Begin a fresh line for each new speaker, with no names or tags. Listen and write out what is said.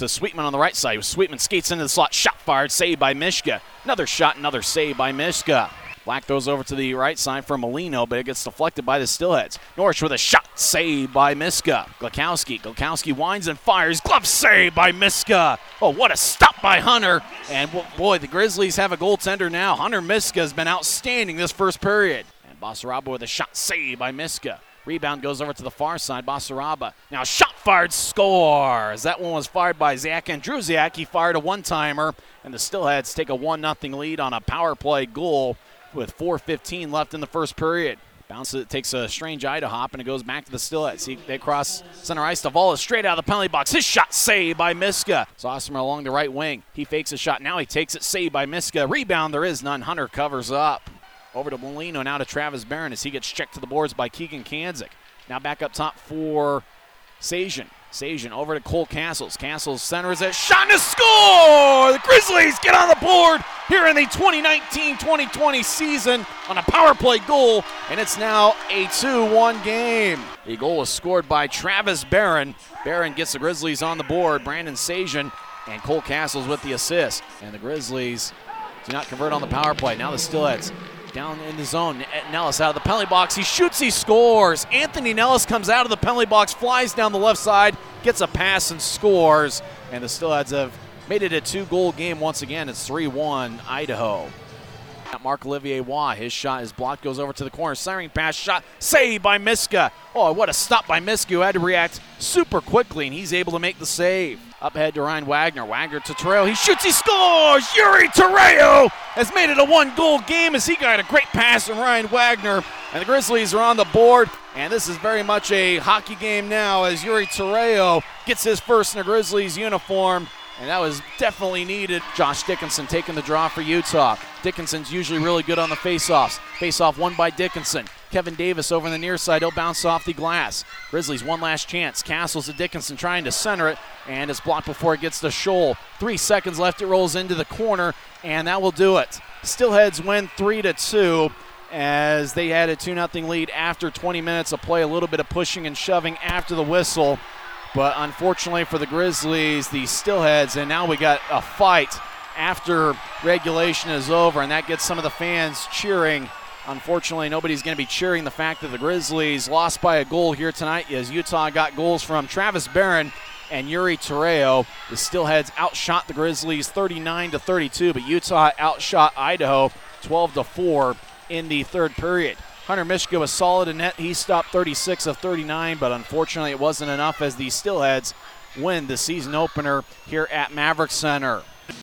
to Sweetman on the right side. Sweetman skates into the slot, shot fired, saved by Miska. Another shot, another save by Miska. Black throws over to the right side for Molino, but it gets deflected by the Steelheads. Norwich with a shot saved by Miska. Glakowski. Glakowski winds and fires. Glove save by Miska. Oh, what a stop by Hunter. And boy, the Grizzlies have a goaltender now. Hunter Miska has been outstanding this first period. And Basaraba with a shot saved by Miska. Rebound goes over to the far side. Basaraba. Now shot fired, scores. That one was fired by Zach Andrusiak. He fired a one timer, and the Steelheads take a 1 0 lead on a power play goal with 4.15 left in the first period. Bounces it, takes a strange eye to hop, and it goes back to the Steelheads. He, they cross center ice. Tavalla straight out of the penalty box. His shot saved by Miska. Zosmer along the right wing. He fakes a shot. Now he takes it saved by Miska. Rebound, there is none. Hunter covers up. Over to Molino, now to Travis Barron as he gets checked to the boards by Keegan Kanzig. Now back up top for Sajan. Sajan over to Cole Castles. Castles centers it. Shot to score! The Grizzlies get on the board here in the 2019-2020 season on a power play goal, and it's now a 2-1 game. The goal was scored by Travis Barron. Barron gets the Grizzlies on the board. Brandon Sajan and Cole Castles with the assist. And the Grizzlies do not convert on the power play. Now the Steelheads down in the zone. Nellis out of the penalty box. He shoots, he scores. Anthony Nellis comes out of the penalty box, flies down the left side, gets a pass, and scores. And the Steelheads have made it a two goal game once again. It's 3 1 Idaho. Mark Olivier Waugh, his shot is blocked, goes over to the corner. Siring pass shot, saved by Miska. Oh, what a stop by Miska, who had to react super quickly, and he's able to make the save. Up ahead to Ryan Wagner. Wagner to Terrell. He shoots, he scores! Yuri Terrell has made it a one goal game as he got a great pass from Ryan Wagner. And the Grizzlies are on the board. And this is very much a hockey game now as Yuri Terrell gets his first in a Grizzlies uniform and that was definitely needed. Josh Dickinson taking the draw for Utah. Dickinson's usually really good on the faceoffs. Faceoff won by Dickinson. Kevin Davis over on the near side. He'll bounce off the glass. Grizzlies one last chance. Castles to Dickinson trying to center it, and it's blocked before it gets to Shoal. Three seconds left. It rolls into the corner, and that will do it. Steelheads win three to two as they had a 2 0 lead after 20 minutes of play. A little bit of pushing and shoving after the whistle. But unfortunately for the Grizzlies, the Steelheads, and now we got a fight after regulation is over, and that gets some of the fans cheering. Unfortunately, nobody's going to be cheering the fact that the Grizzlies lost by a goal here tonight as Utah got goals from Travis Barron and Yuri Terao. The Steelheads outshot the Grizzlies 39 to 32, but Utah outshot Idaho 12 to 4 in the third period. Hunter Miska was solid in net. He stopped 36 of 39, but unfortunately it wasn't enough as the Steelheads win the season opener here at Maverik Center.